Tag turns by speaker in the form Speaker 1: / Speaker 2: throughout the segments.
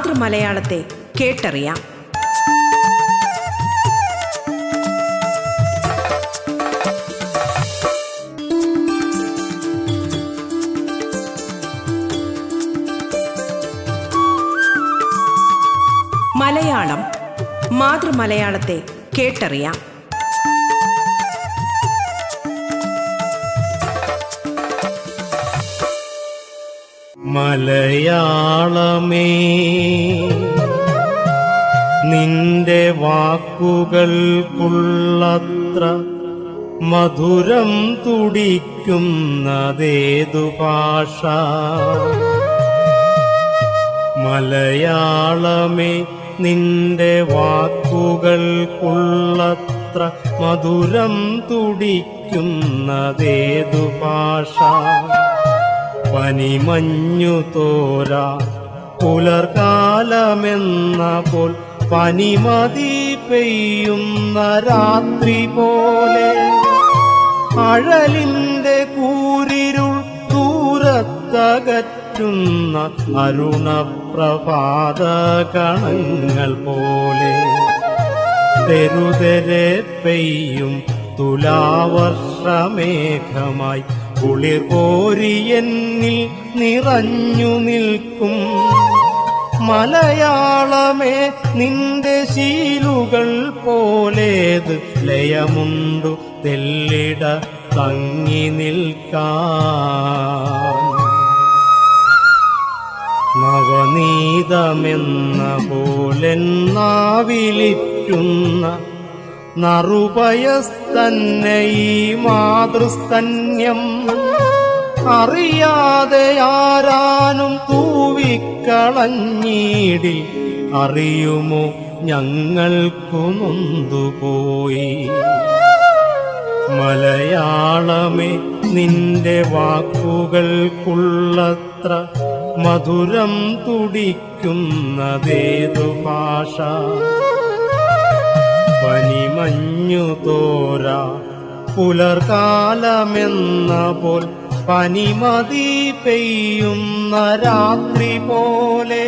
Speaker 1: മാതൃമലയാളത്തെ കേട്ടറിയാം. മലയാളം മാതൃമലയാളത്തെ കേട്ടറിയാം.
Speaker 2: മലയാളമേ നിന്റെ വാക്കുകൾക്കുള്ളത്ര മധുരം തുടിക്കുന്നതേതു ഭാഷ? മലയാളമേ നിന്റെ വാക്കുകൾക്കുള്ളത്ര മധുരം തുടിക്കുന്നതേതു ഭാഷ? പനിമഞ്ഞു തോരാ പുലർകാലമെന്ന പോൽ പനിമതി പെയ്യുന്ന രാത്രി പോലെ. അഴലിന്റെ കൂരിരുൾ ദൂരത്തകറ്റുന്ന അരുണപ്രഭാത കണങ്ങൾ പോലെ. തെരുതെരെ പെയ്യും തുലാവർഷമേഘമായി കുളിർ ഓരിയെന്നിൽ നിറഞ്ഞു നിൽക്കും. മലയാളമേ നിന്റെ ശീലുകൾ പോലേത് ലയമുണ്ടു തെല്ലിട തങ്ങി നിൽക്കാൻ. നവനീതമെന്ന പോലെന്നാവിലിറ്റുന്ന നറുപയസ്തന്നെ ഈ മാതൃസ്തന്യം. അറിയാതെ ആരാനും തൂവിക്കളഞ്ഞീടി അറിയുമോ ഞങ്ങൾക്കു നൊന്തുപോയി മലയാളമേ നിന്റെ വാക്കുകൾക്കുള്ളത്ര മധുരം തുടിക്കുന്നതേതു ഭാഷ. പനിമഞ്ഞു തോരാ. പുലർകാലമെന്ന പോൽ പനിമതി പെയ്യുന്ന രാത്രി പോലെ.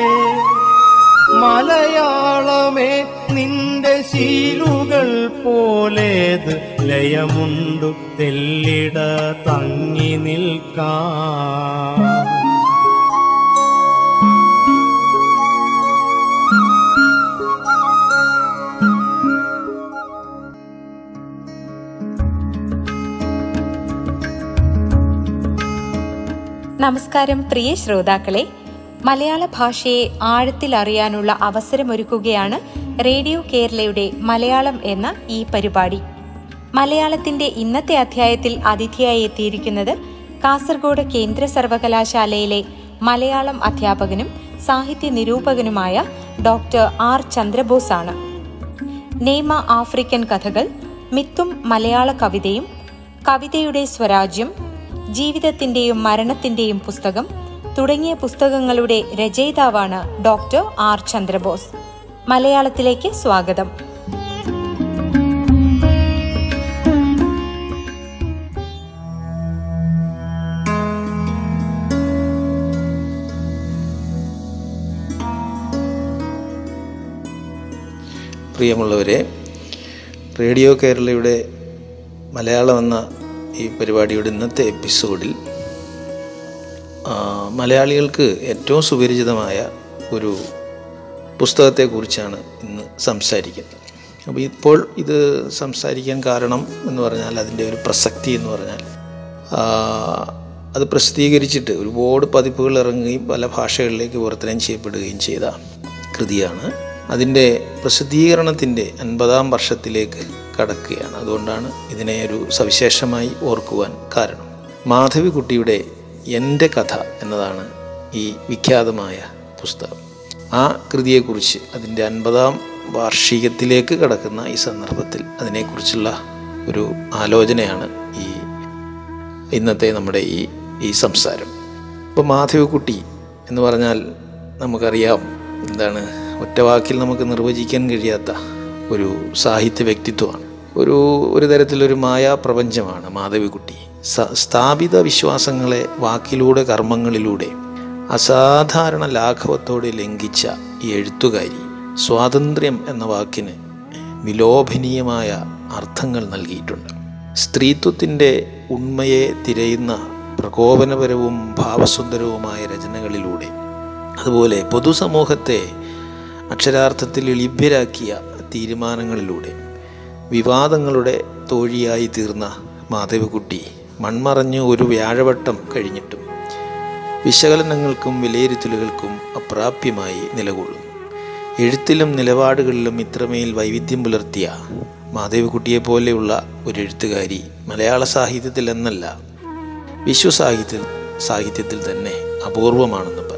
Speaker 2: മലയാളമേ നിന്റെ ശീലുകൾ പോലേത് ലയമുണ്ടു തെല്ലിട തങ്ങി നിൽക്കാം.
Speaker 3: നമസ്കാരം പ്രിയ ശ്രോതാക്കളെ. മലയാള ഭാഷയെ ആഴത്തിൽ അറിയാനുള്ള അവസരമൊരുക്കുകയാണ് റേഡിയോ കേരളയുടെ മലയാളം എന്ന ഈ പരിപാടി. മലയാളത്തിന്റെ ഇന്നത്തെ അധ്യായത്തിൽ അതിഥിയായി എത്തിയിരിക്കുന്നത് കാസർഗോഡ് കേന്ദ്ര സർവകലാശാലയിലെ മലയാളം അധ്യാപകനും സാഹിത്യ നിരൂപകനുമായ ഡോക്ടർ ആർ ചന്ദ്രബോസ് ആണ് നെയ്മ ആഫ്രിക്കൻ കഥകൾ മിത്തും മലയാള കവിതയും കവിതയുടെ സ്വരാജ്യം ജീവിതത്തിന്റെയും മരണത്തിന്റെയും പുസ്തകം തുടങ്ങിയ പുസ്തകങ്ങളുടെ രചയിതാവാണ് ഡോക്ടർ ആർ ചന്ദ്രബോസ്. മലയാളത്തിലേക്ക് സ്വാഗതം.
Speaker 4: പ്രിയമുള്ളവരെ റേഡിയോ കേരളയുടെ മലയാളം എന്ന ഈ പരിപാടിയുടെ ഇന്നത്തെ എപ്പിസോഡിൽ മലയാളികൾക്ക് ഏറ്റവും സുപരിചിതമായ ഒരു പുസ്തകത്തെക്കുറിച്ചാണ് ഇന്ന് സംസാരിക്കുന്നത്. അപ്പോൾ ഇപ്പോൾ ഇത് സംസാരിക്കാൻ കാരണം എന്ന് പറഞ്ഞാൽ അതിന്റെ ഒരു പ്രസക്തി എന്ന് പറഞ്ഞാൽ അത് പ്രസിദ്ധീകരിച്ചിട്ട് ഒരുപാട് പതിപ്പുകൾ ഇറങ്ങുകയും പല ഭാഷകളിലേക്ക് വിവർത്തനം ചെയ്യപ്പെടുകയും ചെയ്ത കൃതിയാണ് അതിന്റെ പ്രസിദ്ധീകരണത്തിന്റെ അൻപതാം വർഷത്തിലേക്ക് കടക്കുകയാണ്. അതുകൊണ്ടാണ് ഇതിനെ ഒരു സവിശേഷമായി ഓർക്കുവാൻ കാരണം. മാധവിക്കുട്ടിയുടെ എന്റെ കഥ എന്നതാണ് ഈ വിഖ്യാതമായ പുസ്തകം. ആ കൃതിയെക്കുറിച്ച് അതിന്റെ അൻപതാം വാർഷികത്തിലേക്ക് കടക്കുന്ന ഈ സന്ദർഭത്തിൽ അതിനെക്കുറിച്ചുള്ള ഒരു ആലോചനയാണ് ഈ ഇന്നത്തെ നമ്മുടെ ഈ ഈ സംസാരം. ഇപ്പോൾ മാധവിക്കുട്ടി എന്ന് പറഞ്ഞാൽ നമുക്കറിയാം എന്താണ് ഒറ്റ വാക്കിൽ നമുക്ക് നിർവചിക്കാൻ കഴിയാത്ത ഒരു സാഹിത്യ വ്യക്തിത്വമാണ്. ഒരു ഒരു തരത്തിലൊരു മായാപ്രപഞ്ചമാണ് മാധവിക്കുട്ടി സ്ഥാപിത വിശ്വാസങ്ങളെ വാക്കിലൂടെ കർമ്മങ്ങളിലൂടെ അസാധാരണ ലാഘവത്തോടെ ലംഘിച്ച ഈ എഴുത്തുകാരി സ്വാതന്ത്ര്യം എന്ന വാക്കിന് വിലോഭനീയമായ അർത്ഥങ്ങൾ നൽകിയിട്ടുണ്ട്. സ്ത്രീത്വത്തിന്റെ ഉണ്മയെ തിരയുന്ന പ്രകോപനപരവും ഭാവസുന്ദരവുമായ രചനകളിലൂടെ അതുപോലെ പൊതുസമൂഹത്തെ അക്ഷരാർത്ഥത്തിൽ ലഭ്യരാക്കിയ തീരുമാനങ്ങളിലൂടെ വിവാദങ്ങളുടെ തോഴിയായി തീർന്ന മാധവകുട്ടി മൺമറഞ്ഞ് ഒരു വ്യാഴവട്ടം കഴിഞ്ഞിട്ടും വിശകലനങ്ങൾക്കും വിലയിരുത്തലുകൾക്കും അപ്രാപ്യമായി നിലകൊള്ളുന്നു. എഴുത്തിലും നിലപാടുകളിലും ഇത്രമേൽ വൈവിധ്യം പുലർത്തിയ മാധവിക്കുട്ടിയെ പോലെയുള്ള ഒരു എഴുത്തുകാരി മലയാള സാഹിത്യത്തിൽ എന്നല്ല വിശ്വസാഹിത്യ സാഹിത്യത്തിൽ തന്നെ അപൂർവമാണെന്ന്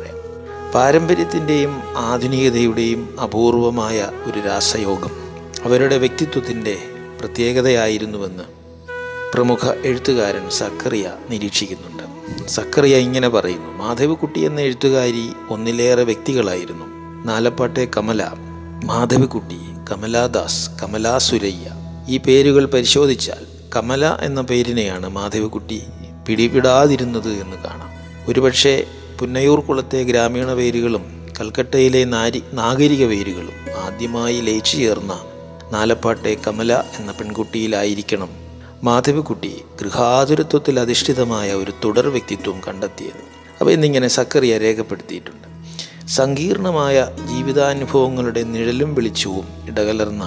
Speaker 4: പാരമ്പര്യത്തിന്റെയും ആധുനികതയുടെയും അപൂർവമായ ഒരു രാസയോഗം അവരുടെ വ്യക്തിത്വത്തിന്റെ പ്രത്യേകതയായിരുന്നുവെന്ന് പ്രമുഖ എഴുത്തുകാരൻ സക്കറിയ നിരീക്ഷിക്കുന്നുണ്ട്. സക്കറിയ ഇങ്ങനെ പറയുന്നു മാധവിക്കുട്ടി എന്ന എഴുത്തുകാരി ഒന്നിലേറെ വ്യക്തികളായിരുന്നു. നാലപ്പാട്ടെ കമല മാധവിക്കുട്ടി കമലാദാസ് കമലാസുരയ്യ. ഈ പേരുകൾ പരിശോധിച്ചാൽ കമല എന്ന പേരിനെയാണ് മാധവിക്കുട്ടി പിടിപെടാതിരുന്നത് എന്ന് കാണാം. ഒരുപക്ഷെ പുന്നയൂർ കുളത്തെ ഗ്രാമീണ വേരുകളും കൽക്കട്ടയിലെ നാരി നാഗരിക വേരുകളും ആദ്യമായി ലയിച്ചു ചേർന്ന നാലപ്പാട്ടെ കമല എന്ന പെൺകുട്ടിയിലായിരിക്കണം മാധവിക്കുട്ടി ഗൃഹാതുരത്വത്തിൽ അധിഷ്ഠിതമായ ഒരു തുടർ വ്യക്തിത്വം കണ്ടെത്തിയത്. അപ്പോൾ എന്നിങ്ങനെ സക്കറിയ രേഖപ്പെടുത്തിയിട്ടുണ്ട്. സങ്കീർണമായ ജീവിതാനുഭവങ്ങളുടെ നിഴലും വെളിച്ചവും ഇടകലർന്ന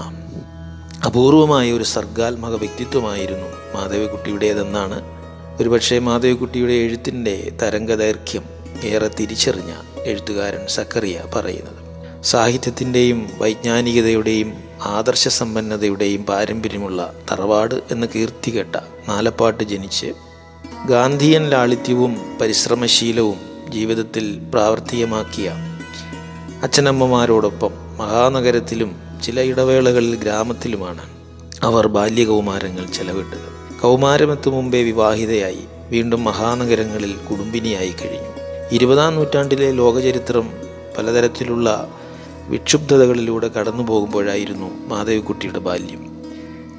Speaker 4: അപൂർവമായ ഒരു സർഗാത്മക വ്യക്തിത്വമായിരുന്നു മാധവിക്കുട്ടിയുടേതെന്നാണ് ഒരുപക്ഷെ മാധവിക്കുട്ടിയുടെ എഴുത്തിന്റെ തരംഗദൈർഘ്യം. ഏറെ തിരിച്ചറിഞ്ഞ എഴുത്തുകാരൻ സക്കറിയ പറയുന്നത്. സാഹിത്യത്തിന്റെയും വൈജ്ഞാനികതയുടെയും ആദർശ സമ്പന്നതയുടെയും പാരമ്പര്യമുള്ള തറവാട് എന്ന് കീർത്തികെട്ട നാലപ്പാട്ട് ജനിച്ച് ഗാന്ധിയൻ ലാളിത്യവും പരിശ്രമശീലവും ജീവിതത്തിൽ പ്രാവർത്തികമാക്കിയ അച്ഛനമ്മമാരോടൊപ്പം മഹാനഗരത്തിലും ചില ഇടവേളകളിൽ ഗ്രാമത്തിലുമാണ് അവർ ബാല്യകൗമാരങ്ങൾ ചെലവിട്ടത്. കൗമാരമെത്തു മുമ്പേ വിവാഹിതയായി വീണ്ടും മഹാനഗരങ്ങളിൽ കുടുംബിനിയായി കഴിഞ്ഞു. ഇരുപതാം നൂറ്റാണ്ടിലെ ലോകചരിത്രം പലതരത്തിലുള്ള വിക്ഷുബ്ധതകളിലൂടെ കടന്നു പോകുമ്പോഴായിരുന്നു മാധവിക്കുട്ടിയുടെ ബാല്യം.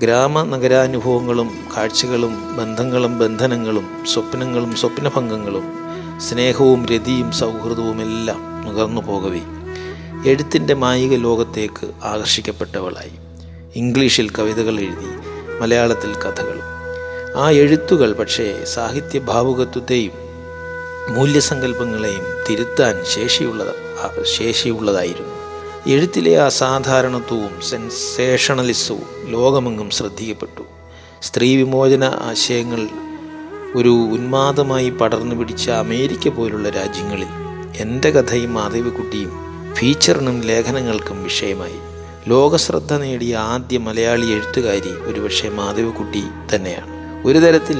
Speaker 4: ഗ്രാമ നഗരാനുഭവങ്ങളും കാഴ്ചകളും ബന്ധങ്ങളും ബന്ധനങ്ങളും സ്വപ്നങ്ങളും സ്വപ്നഭംഗങ്ങളും സ്നേഹവും രതിയും സൗഹൃദവും എല്ലാം നുകർന്നു പോകവേ. എഴുത്തിന്റെ മായിക ലോകത്തേക്ക് ആകർഷിക്കപ്പെട്ടവളായി. ഇംഗ്ലീഷിൽ കവിതകൾ എഴുതി മലയാളത്തിൽ കഥകൾ. ആ എഴുത്തുകൾ പക്ഷേ സാഹിത്യ ഭാവുകത്വത്തെയും മൂല്യസങ്കല്പങ്ങളെയും തിരുത്താൻ ശേഷിയുള്ള ശേഷിയുള്ളതായിരുന്നു. എഴുത്തിലെ അസാധാരണത്വവും സെൻസേഷണലിസവും ലോകമെങ്ങും ശ്രദ്ധിക്കപ്പെട്ടു സ്ത്രീ വിമോചന ആശയങ്ങൾ ഒരു ഉന്മാദമായി പടർന്നു പിടിച്ച അമേരിക്ക പോലുള്ള രാജ്യങ്ങളിൽ എന്റെ കഥയും മാധവിക്കുട്ടിയും ഫീച്ചറിനും ലേഖനങ്ങൾക്കും വിഷയമായി. ലോകശ്രദ്ധ നേടിയ ആദ്യ മലയാളി എഴുത്തുകാരി ഒരുപക്ഷെ മാധവിക്കുട്ടി തന്നെയാണ്. ഒരു തരത്തിൽ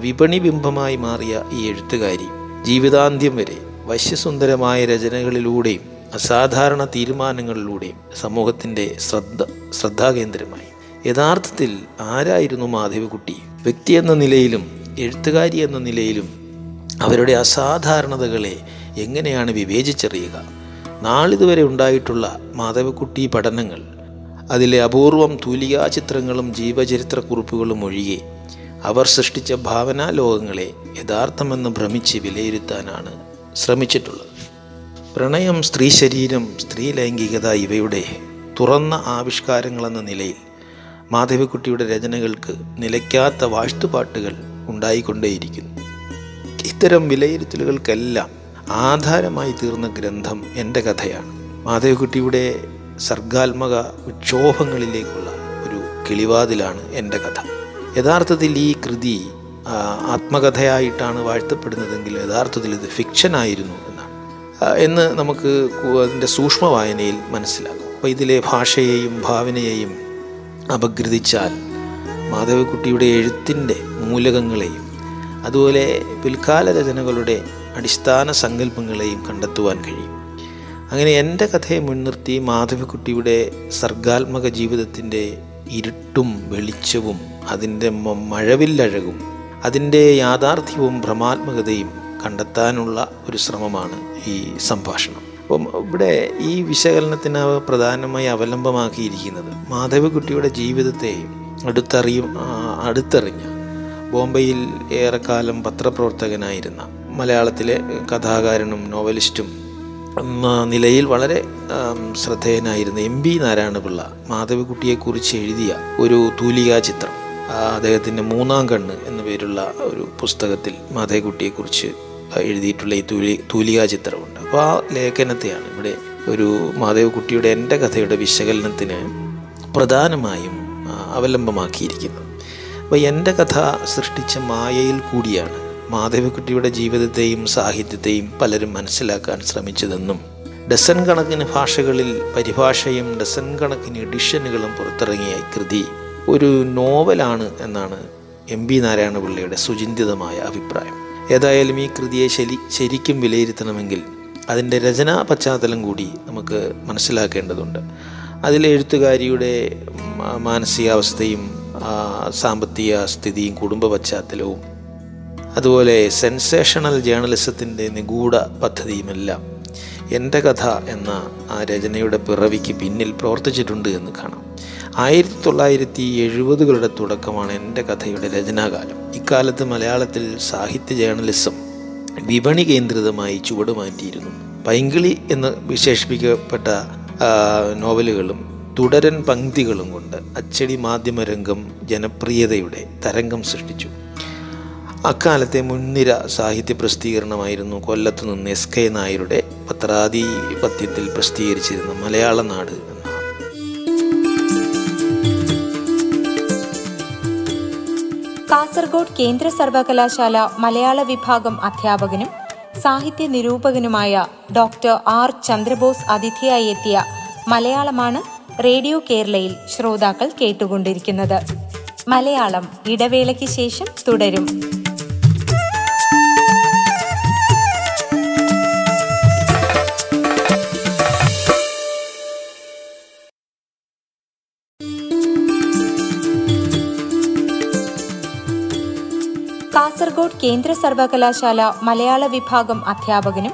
Speaker 4: വിപണി ബിംബമായി മാറിയ ഈ എഴുത്തുകാരി ജീവിതാന്ത്യം വരെ വശ്യസുന്ദരമായ രചനകളിലൂടെയും അസാധാരണ തീരുമാനങ്ങളിലൂടെയും സമൂഹത്തിന്റെ ശ്രദ്ധ ശ്രദ്ധാകേന്ദ്രമായി. യഥാർത്ഥത്തിൽ ആരായിരുന്നു മാധവിക്കുട്ടി വ്യക്തി എന്ന നിലയിലും എഴുത്തുകാരി എന്ന നിലയിലും അവരുടെ അസാധാരണതകളെ എങ്ങനെയാണ് വിവേചിച്ചറിയുക? നാളിതുവരെ ഉണ്ടായിട്ടുള്ള മാധവിക്കുട്ടി പഠനങ്ങൾ അതിലെ അപൂർവം തൂലികാ ചിത്രങ്ങളും ജീവചരിത്ര കുറിപ്പുകളും ഒഴികെ അവർ സൃഷ്ടിച്ച ഭാവനാ ലോകങ്ങളെ യഥാർത്ഥമെന്ന് ഭ്രമിച്ച് വിലയിരുത്താനാണ് ശ്രമിച്ചിട്ടുള്ളത്. പ്രണയം സ്ത്രീ ശരീരം സ്ത്രീ ലൈംഗികത ഇവയുടെ തുറന്ന ആവിഷ്കാരങ്ങളെന്ന നിലയിൽ മാധവിക്കുട്ടിയുടെ രചനകൾക്ക് നിലയ്ക്കാത്ത വാഴ്ത്തുപാട്ടുകൾ ഉണ്ടായിക്കൊണ്ടേയിരിക്കുന്നു. ഇത്തരം വിലയിരുത്തലുകൾക്കെല്ലാം ആധാരമായി തീർന്ന ഗ്രന്ഥം എന്റെ കഥയാണ്. മാധവിക്കുട്ടിയുടെ സർഗാത്മക വിക്ഷോഭങ്ങളിലേക്കുള്ള ഒരു കിളിവാതിലാണ് എന്റെ കഥ. യഥാർത്ഥത്തിൽ ഈ കൃതി ആത്മകഥയായിട്ടാണ് വാഴ്ത്തപ്പെടുന്നതെങ്കിൽ യഥാർത്ഥത്തിൽ ഇത് ഫിക്ഷനായിരുന്നു എന്നാണ്. എന്ന് നമുക്ക് അതിന്റെ സൂക്ഷ്മ വായനയിൽ മനസ്സിലാകും അപ്പോൾ ഇതിലെ ഭാഷയെയും ഭാവനയെയും അപഗ്രഥിച്ചാൽ മാധവിക്കുട്ടിയുടെ എഴുത്തിന്റെ മൂലകങ്ങളെയും അതുപോലെ പിൽക്കാല രചനകളുടെ അടിസ്ഥാന സങ്കല്പങ്ങളെയും കണ്ടെത്തുവാൻ കഴിയും. അങ്ങനെ എന്റെ കഥയെ മുൻനിർത്തി മാധവിക്കുട്ടിയുടെ സർഗാത്മക ജീവിതത്തിന്റെ ഇരുട്ടും വെളിച്ചവും അതിന്റെ മഴവില്ലഴകും അതിന്റെ യാഥാർത്ഥ്യവും ഭ്രമാത്മകതയും കണ്ടെത്താനുള്ള ഒരു ശ്രമമാണ് ഈ സംഭാഷണം. അപ്പം ഇവിടെ ഈ വിശകലനത്തിന് പ്രധാനമായി അവലംബമാക്കിയിരിക്കുന്നത് മാധവിക്കുട്ടിയുടെ ജീവിതത്തെ അടുത്തറിയും അടുത്തറിഞ്ഞ ബോംബെയിൽ ഏറെക്കാലം പത്രപ്രവർത്തകനായിരുന്ന മലയാളത്തിലെ കഥാകാരനും നോവലിസ്റ്റും നിലയിൽ വളരെ ശ്രദ്ധേയനായിരുന്ന എം പി നാരായണപിള്ള മാധവിക്കുട്ടിയെക്കുറിച്ച് എഴുതിയ ഒരു തൂലികാ ചിത്രം അദ്ദേഹത്തിന്റെ മൂന്നാം കണ്ണ് എന്ന പേരുള്ള ഒരു പുസ്തകത്തിൽ മാധവിക്കുട്ടിയെക്കുറിച്ച് എഴുതിയിട്ടുള്ള ഈ തൂലി തൂലികാ ചിത്രമുണ്ട് അപ്പോൾ ആ ലേഖനത്തെയാണ് ഇവിടെ ഒരു മാധവിക്കുട്ടിയുടെ എന്റെ കഥയുടെ വിശകലനത്തിന് പ്രധാനമായും അവലംബമാക്കിയിരിക്കുന്നത്. അപ്പോൾ എന്റെ കഥ സൃഷ്ടിച്ച മായയിൽ കൂടിയാണ് മാധവിക്കുട്ടിയുടെ ജീവിതത്തെയും സാഹിത്യത്തെയും പലരും മനസ്സിലാക്കാൻ ശ്രമിച്ചതെന്നും ഡസൻ കണക്കിന് ഭാഷകളിൽ പരിഭാഷയും ഡസൻ കണക്കിന് എഡിഷനുകളും പുറത്തിറങ്ങിയ കൃതി ഒരു നോവലാണ് എന്നാണ് എം പി നാരായണപിള്ളയുടെ സുചിന്തിതമായ അഭിപ്രായം. ഏതായാലും ഈ കൃതിയെ ശരി ശരിക്കും വിലയിരുത്തണമെങ്കിൽ അതിന്റെ രചനാ പശ്ചാത്തലം കൂടി നമുക്ക് മനസ്സിലാക്കേണ്ടതുണ്ട്. അതിലെ എഴുത്തുകാരിയുടെ മാനസികാവസ്ഥയും സാമ്പത്തിക സ്ഥിതിയും കുടുംബ പശ്ചാത്തലവും അതുപോലെ സെൻസേഷണൽ ജേർണലിസത്തിന്റെ നിഗൂഢ പദ്ധതിയുമെല്ലാം എന്റെ കഥ എന്ന ആ രചനയുടെ പിറവിക്ക് പിന്നിൽ പ്രവർത്തിച്ചിട്ടുണ്ട് എന്ന് കാണാം. ആയിരത്തി തൊള്ളായിരത്തി എഴുപതുകളുടെ തുടക്കമാണ് എന്റെ കഥയുടെ രചനാകാലം. ഇക്കാലത്ത് മലയാളത്തിൽ സാഹിത്യ ജേർണലിസം വിപണി കേന്ദ്രിതമായി ചുവട് മാറ്റിയിരുന്നു. പൈങ്കിളി എന്ന് വിശേഷിപ്പിക്കപ്പെട്ട നോവലുകളും തുടരൻ പങ്ക്തികളും കൊണ്ട് അച്ചടി മാധ്യമരംഗം ജനപ്രിയതയുടെ തരംഗം സൃഷ്ടിച്ചു. അക്കാലത്തെ മുൻനിര സാഹിത്യ പ്രസിദ്ധീകരണമായിരുന്നു കൊല്ലത്ത് നിന്ന് എസ് കെ നായരുടെ പത്രാധിപത്യത്തിൽ പ്രസിദ്ധീകരിച്ചിരുന്ന മലയാള നാട്
Speaker 3: കാസർഗോഡ് കേന്ദ്ര സർവകലാശാല മലയാള വിഭാഗം അധ്യാപകനും സാഹിത്യ നിരൂപകനുമായ ഡോക്ടർ ആർ ചന്ദ്രബോസ് അതിഥിയായി എത്തിയ മലയാളമാണ് റേഡിയോ കേരളയിൽ ശ്രോതാക്കൾ കേട്ടുകൊണ്ടിരിക്കുന്നത്. മലയാളം ഇടവേളയ്ക്ക് ശേഷം തുടരും. കേന്ദ്ര സർവകലാശാല മലയാള വിഭാഗം അധ്യാപകനും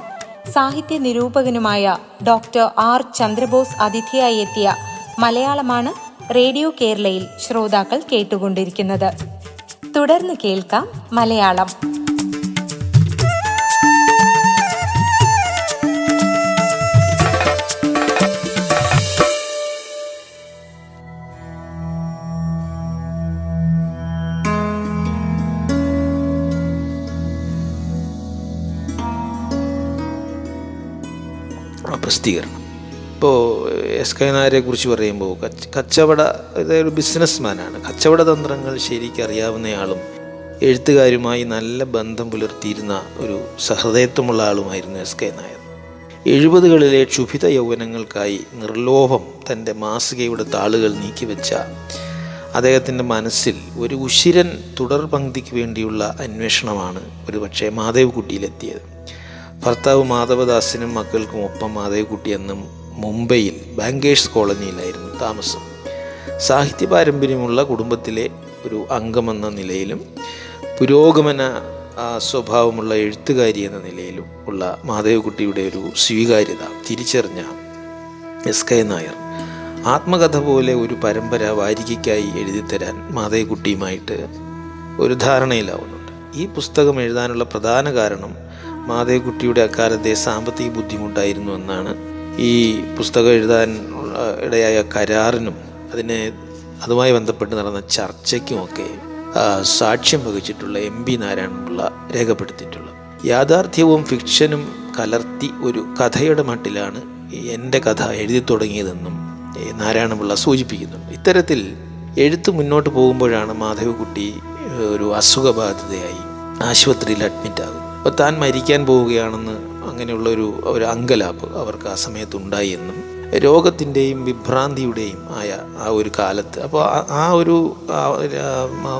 Speaker 3: സാഹിത്യ നിരൂപകനുമായ ഡോക്ടർ ആർ ചന്ദ്രബോസ് അതിഥിയായി എത്തിയ മലയാളമാണ് റേഡിയോ കേരളയിൽ ശ്രോതാക്കൾ കേട്ടുകൊണ്ടിരിക്കുന്നത്. തുടർന്ന് കേൾക്കാം മലയാളം.
Speaker 4: പ്രസിദ്ധീകരണം ഇപ്പോൾ എസ് കെ നായരെ കുറിച്ച് പറയുമ്പോൾ കച്ച- കച്ചവട അതായത് ബിസിനസ്മാനാണ്. കച്ചവട തന്ത്രങ്ങൾ ശരിക്കും അറിയാവുന്നയാളും എഴുത്തുകാരുമായി നല്ല ബന്ധം പുലർത്തിയിരുന്ന ഒരു സഹൃദയത്വമുള്ള ആളുമായിരുന്നു എസ് കെ നായർ. എഴുപതുകളിലെ ക്ഷുഭിത യൗവനങ്ങൾക്കായി നിർലോഭം തന്റെ മാസികയുടെ താളുകൾ നീക്കിവെച്ച അദ്ദേഹത്തിന്റെ മനസ്സിൽ ഒരു ഉശിരൻ തുടർ പങ്ക്തിക്ക് വേണ്ടിയുള്ള അന്വേഷണമാണ് ഒരുപക്ഷെ മാധവ്കുട്ടിയിലെത്തിയത്. ഭർത്താവ് മാധവദാസിനും മക്കൾക്കും ഒപ്പം മാധവിക്കുട്ടി എന്നും മുംബൈയിൽ ബാങ്കേഴ്സ് കോളനിയിലായിരുന്നു താമസം. സാഹിത്യ പാരമ്പര്യമുള്ള കുടുംബത്തിലെ ഒരു അംഗമെന്ന നിലയിലും പുരോഗമന സ്വഭാവമുള്ള എഴുത്തുകാരി എന്ന നിലയിലും ഉള്ള മാധവക്കുട്ടിയുടെ ഒരു സ്വീകാര്യത തിരിച്ചറിഞ്ഞ എസ് കെ നായർ. ആത്മകഥ പോലെ ഒരു പരമ്പര വാരികയ്ക്കായി എഴുതിത്തരാൻ മാധവക്കുട്ടിയുമായിട്ട് ഒരു ധാരണയിലാവുന്നുണ്ട്. ഈ പുസ്തകം എഴുതാനുള്ള പ്രധാന കാരണം മാധവക്കുട്ടിയുടെ അക്കാലത്തെ സാമ്പത്തിക ബുദ്ധിമുട്ടായിരുന്നു എന്നാണ് ഈ പുസ്തകം എഴുതാൻ ഇടയായ കരാറിനും അതിനെ അതുമായി ബന്ധപ്പെട്ട് നടന്ന ചർച്ചയ്ക്കുമൊക്കെ സാക്ഷ്യം വഹിച്ചിട്ടുള്ള എം പി നാരായണപിള്ള രേഖപ്പെടുത്തിയിട്ടുള്ളത്. യാഥാർത്ഥ്യവും ഫിക്ഷനും കലർത്തി ഒരു കഥയുടെ മട്ടിലാണ് എന്റെ കഥ എഴുതി തുടങ്ങിയതെന്നും നാരായണപിള്ള സൂചിപ്പിക്കുന്നുണ്ട്. ഇത്തരത്തിൽ എഴുത്ത് മുന്നോട്ട് പോകുമ്പോഴാണ് മാധവക്കുട്ടി ഒരു അസുഖബാധിതയായി ആശുപത്രിയിൽ അഡ്മിറ്റ് ആകുന്നത് അപ്പോൾ താൻ മരിക്കാൻ പോവുകയാണെന്ന് അങ്ങനെയുള്ളൊരു ഒരു അങ്കലാപ്പ് അവർക്ക് ആ സമയത്തുണ്ടായി എന്നും രോഗത്തിന്റെയും വിഭ്രാന്തിയുടെയും ആയ ആ ഒരു കാലത്ത്. അപ്പോൾ ആ- ഒരു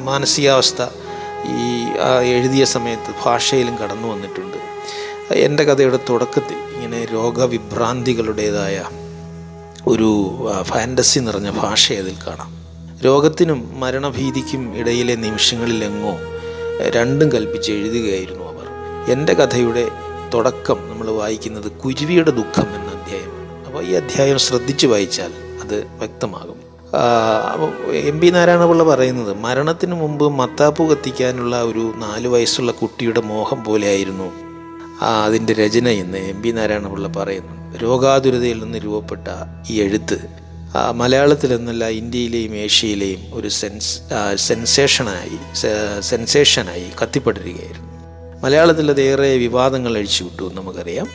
Speaker 4: മാനസികാവസ്ഥ ഈ എഴുതിയ സമയത്ത് ഭാഷയിലും കടന്നു വന്നിട്ടുണ്ട്. എന്റെ കഥയുടെ തുടക്കത്തിൽ ഇങ്ങനെ രോഗവിഭ്രാന്തികളുടേതായ ഒരു ഫാന്റസി നിറഞ്ഞ ഭാഷ അതിൽ കാണാം. രോഗത്തിനും മരണഭീതിക്കും ഇടയിലെ നിമിഷങ്ങളിലെങ്ങോ രണ്ടും കൽപ്പിച്ച് എഴുതുകയായിരുന്നു അവർ. എന്റെ കഥയുടെ തുടക്കം നമ്മൾ വായിക്കുന്നത് കുരുവിയുടെ ദുഃഖം എന്ന അധ്യായമാണ്. അപ്പോൾ ഈ അധ്യായം ശ്രദ്ധിച്ചു വായിച്ചാൽ അത് വ്യക്തമാകും. എം പി നാരായണപിള്ള പറയുന്നത് മരണത്തിന് മുമ്പ് മത്താപ്പു കത്തിക്കാനുള്ള ഒരു നാല് വയസ്സുള്ള കുട്ടിയുടെ മോഹം പോലെയായിരുന്നു അതിന്റെ രചന എന്ന് എം പി നാരായണപിള്ള പറയുന്നു. രോഗാതുരതയിൽ നിന്ന് രൂപപ്പെട്ട ഈ എഴുത്ത് മലയാളത്തിലെന്നല്ല ഇന്ത്യയിലെയും ഏഷ്യയിലെയും ഒരു സെൻസ് സെൻസേഷനായി സെൻസേഷനായി കത്തിപ്പടരുകയായിരുന്നു മലയാളത്തിൽ അതേറെ വിവാദങ്ങൾ അഴിച്ചുവിട്ടു എന്ന് നമുക്കറിയാം.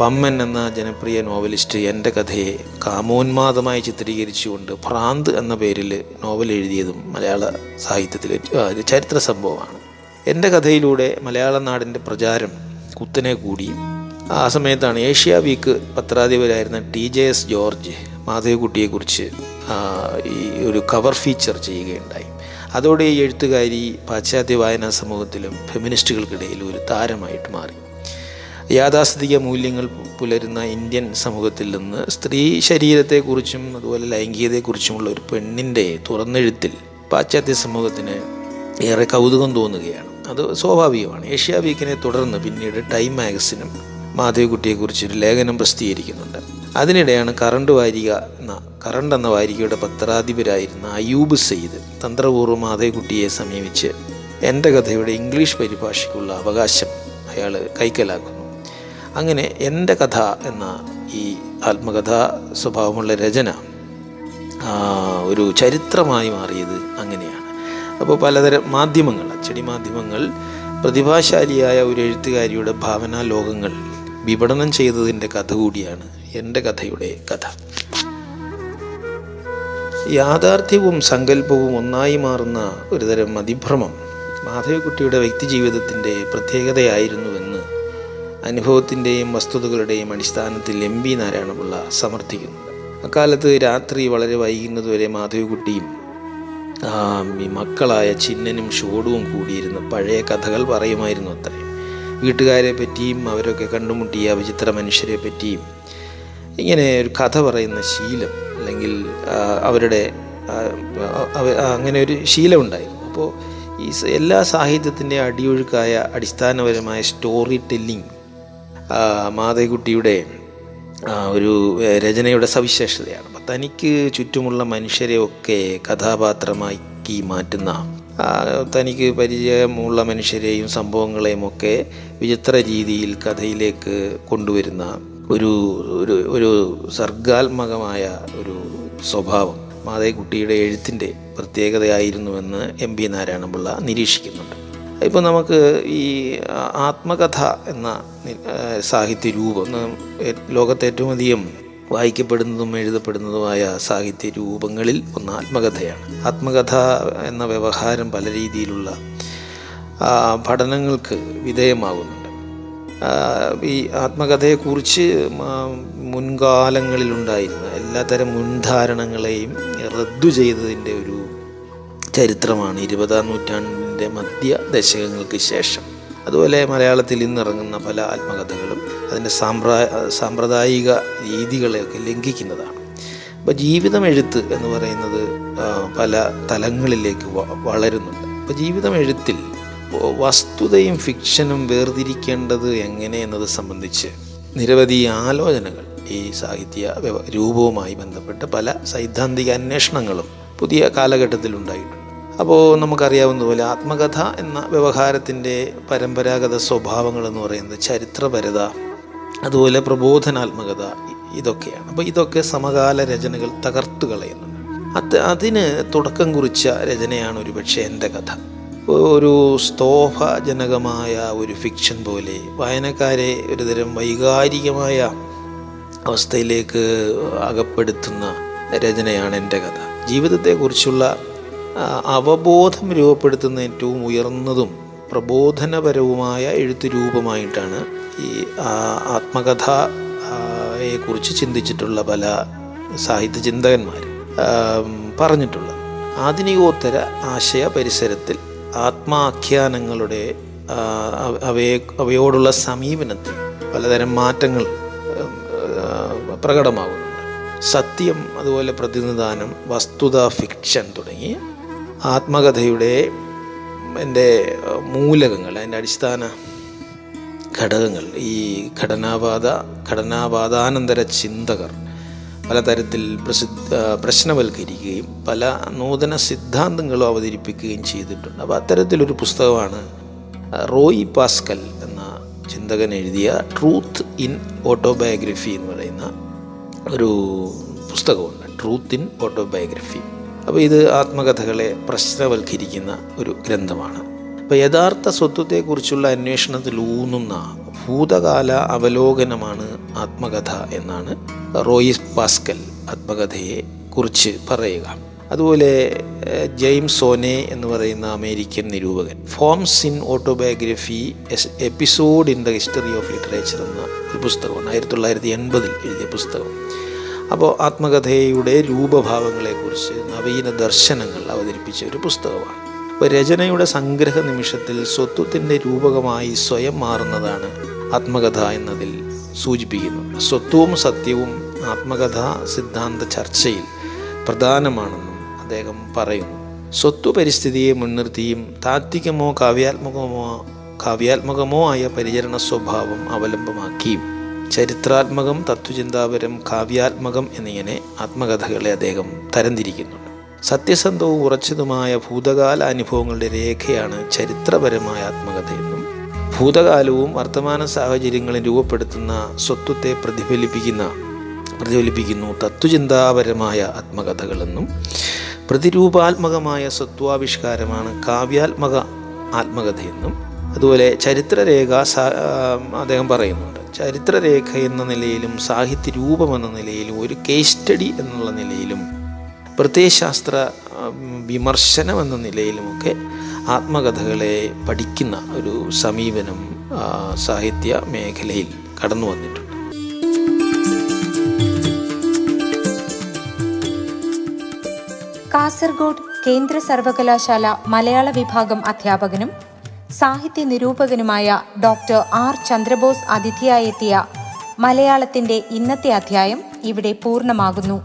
Speaker 4: പമ്മൻ എന്ന ജനപ്രിയ നോവലിസ്റ്റ് എന്റെ കഥയെ കാമോന്മാദമായി ചിത്രീകരിച്ചുകൊണ്ട് ഭ്രാന്ത് എന്ന പേരിൽ നോവൽ എഴുതിയതും മലയാള സാഹിത്യത്തിലെ ചരിത്ര സംഭവമാണ്. എന്റെ കഥയിലൂടെ മലയാള നാടിന്റെ പ്രചാരം കുത്തനെ കൂടി. ആ സമയത്താണ് ഏഷ്യ വീക്ക് പത്രാധിപരായിരുന്ന ടി ജെ എസ് ജോർജ് മാധവിക്കുട്ടിയെക്കുറിച്ച് ഈ ഒരു കവർ ഫീച്ചർ ചെയ്യുകയുണ്ടായി. അതോടെ ഈ എഴുത്തുകാരി പാശ്ചാത്യ വായനാ സമൂഹത്തിലും ഫെമിനിസ്റ്റുകൾക്കിടയിൽ ഒരു താരമായിട്ട് മാറി. യാഥാസ്ഥിതിക മൂല്യങ്ങൾ പുലരുന്ന ഇന്ത്യൻ സമൂഹത്തിൽ നിന്ന് സ്ത്രീ ശരീരത്തെക്കുറിച്ചും അതുപോലെ ലൈംഗികതയെക്കുറിച്ചുമുള്ള ഒരു പെണ്ണിന്റെ തുറന്നെഴുത്തിൽ പാശ്ചാത്യ സമൂഹത്തിന് ഏറെ കൗതുകം തോന്നുകയാണ്. അത് സ്വാഭാവികമാണ്. ഏഷ്യ വീക്കിനെ തുടർന്ന് പിന്നീട് ടൈം മാഗസിനും മാധവിക്കുട്ടിയെക്കുറിച്ചൊരു ലേഖനം പ്രസിദ്ധീകരിക്കുന്നുണ്ട്. അതിനിടെയാണ് കറണ്ട് വാരിക എന്ന കറണ്ട് എന്ന വാരികയുടെ പത്രാധിപരായിരുന്ന അയൂബ് സെയ്ദ് തന്ത്രപൂർവം മാധവിക്കുട്ടിയെ സമീപിച്ച് എന്റെ കഥയുടെ ഇംഗ്ലീഷ് പരിഭാഷയ്ക്കുള്ള അവകാശം അയാൾ കൈക്കലാക്കുന്നു. അങ്ങനെ എന്റെ കഥ എന്ന ഈ ആത്മകഥാ സ്വഭാവമുള്ള രചന ഒരു ചരിത്രമായി മാറിയത് അങ്ങനെയാണ്. അപ്പോൾ പലതരം മാധ്യമങ്ങൾ അച്ചടി മാധ്യമങ്ങൾ പ്രതിഭാശാലിയായ ഒരു എഴുത്തുകാരിയുടെ ഭാവനാ ലോകങ്ങൾ വിപണനം ചെയ്തതിന്റെ കഥ കൂടിയാണ് എന്റെ കഥയുടെ കഥ. യാഥാർത്ഥ്യവും സങ്കല്പവും ഒന്നായി മാറുന്ന ഒരുതരം അതിഭ്രമം വ്യക്തി വ്യക്തിജീവിതത്തിന്റെ പ്രത്യേകതയായിരുന്നുവെന്ന് അനുഭവത്തിന്റെയും വസ്തുതകളുടെയും അടിസ്ഥാനത്തിൽ എം വി നാരായണപിള്ള സമർത്ഥിക്കുന്നു. അക്കാലത്ത് രാത്രി വളരെ വൈകുന്നതുവരെ മാധവിക്കുട്ടിയും മക്കളായ ചിന്നനും ഷോഡുവും കൂടിയിരുന്ന് പഴയ കഥകൾ പറയുമായിരുന്നു അത്രയും വീട്ടുകാരെ പറ്റിയും അവരൊക്കെ കണ്ടുമുട്ടിയ വിചിത്ര മനുഷ്യരെ പറ്റിയും ഇങ്ങനെ ഒരു കഥ പറയുന്ന ശീലം അല്ലെങ്കിൽ അവരുടെ അങ്ങനെ ഒരു ശീലം ഉണ്ടായി. അപ്പോൾ ഈ എല്ലാ സാഹിത്യത്തിന്റെ അടിയൊഴുക്കായ അടിസ്ഥാനപരമായ സ്റ്റോറി ടെല്ലിംഗ് മാതയ്ക്കുട്ടിയുടെ ഒരു രചനയുടെ സവിശേഷതയാണ്. അപ്പം തനിക്ക് ചുറ്റുമുള്ള മനുഷ്യരെയൊക്കെ കഥാപാത്രമാക്കി മാറ്റുന്ന തനിക്ക് പരിചയമുള്ള മനുഷ്യരെയും സംഭവങ്ങളെയും ഒക്കെ വിചിത്ര രീതിയിൽ കഥയിലേക്ക് കൊണ്ടുവരുന്ന ഒരു ഒരു ഒരു സർഗാത്മകമായ ഒരു സ്വഭാവം മാതയ്ക്കുട്ടിയുടെ എഴുത്തിന്റെ പ്രത്യേകതയായിരുന്നുവെന്ന് എം പി നാരായണപിള്ള നിരീക്ഷിക്കുന്നുണ്ട്. ഇപ്പോൾ നമുക്ക് ഈ ആത്മകഥ എന്ന സാഹിത്യ രൂപം ലോകത്തെ ഏറ്റവും അധികം വായിക്കപ്പെടുന്നതും എഴുതപ്പെടുന്നതുമായ സാഹിത്യ രൂപങ്ങളിൽ ഒന്ന് ആത്മകഥയാണ്. ആത്മകഥ എന്ന വ്യവഹാരം പല രീതിയിലുള്ള പഠനങ്ങൾക്ക് വിധേയമാകുന്നുണ്ട് ആ, ഈ ആത്മകഥയെക്കുറിച്ച് മുൻകാലങ്ങളിലുണ്ടായിരുന്ന എല്ലാത്തരം മുൻധാരണങ്ങളെയും റദ്ദു ചെയ്തതിന്റെ ഒരു ചരിത്രമാണ് ഇരുപതാം നൂറ്റാണ്ടിന്റെ മധ്യ ദശകങ്ങൾക്ക് ശേഷം. അതുപോലെ മലയാളത്തിൽ ഇന്നിറങ്ങുന്ന പല ആത്മകഥകളും അതിന്റെ സാമ്പ്രാ സാമ്പ്രദായിക രീതികളെയൊക്കെ ലംഘിക്കുന്നതാണ്. അപ്പോൾ ജീവിതം എഴുത്ത് എന്ന് പറയുന്നത് പല തലങ്ങളിലേക്ക് വളരുന്നുണ്ട്. അപ്പോൾ ജീവിതം എഴുത്തിൽ വസ്തുതയും ഫിക്ഷനും വേർതിരിക്കേണ്ടത് എങ്ങനെ എന്നത് സംബന്ധിച്ച് നിരവധി ആലോചനകൾ ഈ സാഹിത്യ രൂപവുമായി ബന്ധപ്പെട്ട് പല സൈദ്ധാന്തിക അന്വേഷണങ്ങളും പുതിയ കാലഘട്ടത്തിൽ ഉണ്ടായിട്ടുണ്ട്. അപ്പോൾ നമുക്കറിയാവുന്നതുപോലെ ആത്മകഥ എന്ന വ്യവഹാരത്തിന്റെ പരമ്പരാഗത സ്വഭാവങ്ങൾ എന്ന് പറയുന്നത് ചരിത്രപരത അതുപോലെ പ്രബോധനാത്മകത ഇതൊക്കെയാണ്. അപ്പോൾ ഇതൊക്കെ സമകാല രചനകൾ തകർത്തു കളയുന്നുണ്ട്. അത് അതിന് തുടക്കം കുറിച്ച രചനയാണ് ഒരുപക്ഷെ എന്റെ കഥ. ഒരു സ്തോഭജനകമായ ഒരു ഫിക്ഷൻ പോലെ വായനക്കാരെ ഒരുതരം വൈകാരികമായ അവസ്ഥയിലേക്ക് അകപ്പെടുത്തുന്ന രചനയാണ് എന്റെ കഥ. ജീവിതത്തെക്കുറിച്ചുള്ള അവബോധം രൂപപ്പെടുത്തുന്ന ഏറ്റവും ഉയർന്നതും പ്രബോധനപരവുമായ എഴുത്ത് രൂപമായിട്ടാണ് ഈ ആത്മകഥയെക്കുറിച്ച് ആത്മകഥ യെക്കുറിച്ച് ചിന്തിച്ചിട്ടുള്ള പല സാഹിത്യ ചിന്തകന്മാർ പറഞ്ഞിട്ടുള്ളത്. ആധുനികോത്തര ആശയ പരിസരത്തിൽ ആത്മാഖ്യാനങ്ങളുടെ അവയെ അവയോടുള്ള സമീപനത്തിൽ പലതരം മാറ്റങ്ങൾ പ്രകടമാകുന്നുണ്ട് സത്യം അതുപോലെ പ്രതിനിധാനം വസ്തുത ഫിക്ഷൻ തുടങ്ങി ആത്മകഥയുടെ എന്റെ മൂലകങ്ങൾ അതിന്റെ അടിസ്ഥാന ഘടകങ്ങൾ ഈ ഘടനാവാദ ഘടനാവാദാനന്തര ചിന്തകർ പലതരത്തിൽ പ്രസിദ്ധ പ്രശ്നവൽക്കരിക്കുകയും പല നൂതന സിദ്ധാന്തങ്ങളും അവതരിപ്പിക്കുകയും ചെയ്തിട്ടുണ്ട്. അപ്പോൾ അത്തരത്തിലൊരു പുസ്തകമാണ് റോയി പാസ്കൽ എന്ന ചിന്തകൻ എഴുതിയ ട്രൂത്ത് ഇൻ ഓട്ടോബയോഗ്രഫി എന്ന് പറയുന്ന ഒരു പുസ്തകമുണ്ട്. Truth in autobiography. അപ്പോൾ ഇത് ആത്മകഥകളെ പ്രശ്നവൽക്കരിക്കുന്ന ഒരു ഗ്രന്ഥമാണ്. അപ്പോൾ യഥാർത്ഥ സ്വത്വത്തെക്കുറിച്ചുള്ള അന്വേഷണത്തിൽ ഭൂതകാല അവലോകനമാണ് ആത്മകഥ എന്നാണ് റോയിസ് പാസ്കൽ ആത്മകഥയെ കുറിച്ച് പറയുക. അതുപോലെ ജെയിംസ് സോനെ എന്ന് പറയുന്ന അമേരിക്കൻ നിരൂപകൻ. Forms in autobiography as episode in the history of literature എന്ന ഒരു പുസ്തകമാണ്. ആയിരത്തി തൊള്ളായിരത്തി എൺപതിൽ എഴുതിയ പുസ്തകം. അപ്പോൾ ആത്മകഥയുടെ രൂപഭാവങ്ങളെക്കുറിച്ച് നവീന ദർശനങ്ങൾ അവതരിപ്പിച്ച ഒരു പുസ്തകമാണ്. അപ്പോൾ രചനയുടെ സംഗ്രഹ നിമിഷത്തിൽ സ്വത്വത്തിന്റെ രൂപകമായി സ്വയം മാറുന്നതാണ് ആത്മകഥ എന്നതിൽ സൂചിപ്പിക്കുന്നു. സ്വത്വവും സത്യവും ആത്മകഥ സിദ്ധാന്ത ചർച്ചയിൽ പ്രധാനമാണെന്നും അദ്ദേഹം പറയുന്നു. സ്വത്വ പരിസ്ഥിതിയെ മുൻനിർത്തിയും താത്വികമോ കാവ്യാത്മകമോ കാവ്യാത്മകമോ ആയ പരിചരണ സ്വഭാവം അവലംബമാക്കിയും ചരിത്രാത്മകം തത്വചിന്താപരം കാവ്യാത്മകം എന്നിങ്ങനെ ആത്മകഥകളെ അദ്ദേഹം തരംതിരിക്കുന്നുണ്ട്. സത്യസന്ധവും ഉറച്ചതുമായ ഭൂതകാല അനുഭവങ്ങളുടെ രേഖയാണ് ചരിത്രപരമായ ആത്മകഥയെന്നും ഭൂതകാലവും വർത്തമാന സാഹചര്യങ്ങളും രൂപപ്പെടുത്തുന്ന സ്വത്വത്തെ പ്രതിഫലിപ്പിക്കുന്ന പ്രതിഫലിപ്പിക്കുന്നു തത്വചിന്താപരമായ ആത്മകഥകളെന്നും പ്രതിരൂപാത്മകമായ സ്വത്വാവിഷ്കാരമാണ് കാവ്യാത്മക ആത്മകഥയെന്നും അതുപോലെ ചരിത്രരേഖ അദ്ദേഹം പറയുന്നുണ്ട്. ചരിത്രരേഖ എന്ന നിലയിലും സാഹിത്യ രൂപം എന്ന നിലയിലും ഒരു കേസ് സ്റ്റഡി എന്നുള്ള നിലയിലും പ്രത്യയശാസ്ത്ര വിമർശനം എന്ന നിലയിലുമൊക്കെ ആത്മകഥകളെ പഠിക്കുന്ന ഒരു സമീപനം സാഹിത്യ മേഖലയിൽ കടന്നു വന്നിട്ടുണ്ട്.
Speaker 3: കാസർഗോഡ് കേന്ദ്ര സർവകലാശാല മലയാള വിഭാഗം അധ്യാപകനും സാഹിത്യ നിരൂപകനുമായ ഡോക്ടർ ആർ ചന്ദ്രബോസ് അതിഥിയായെത്തിയ മലയാളത്തിന്റെ ഇന്നത്തെ അധ്യായം ഇവിടെ പൂർണമാകുന്നു.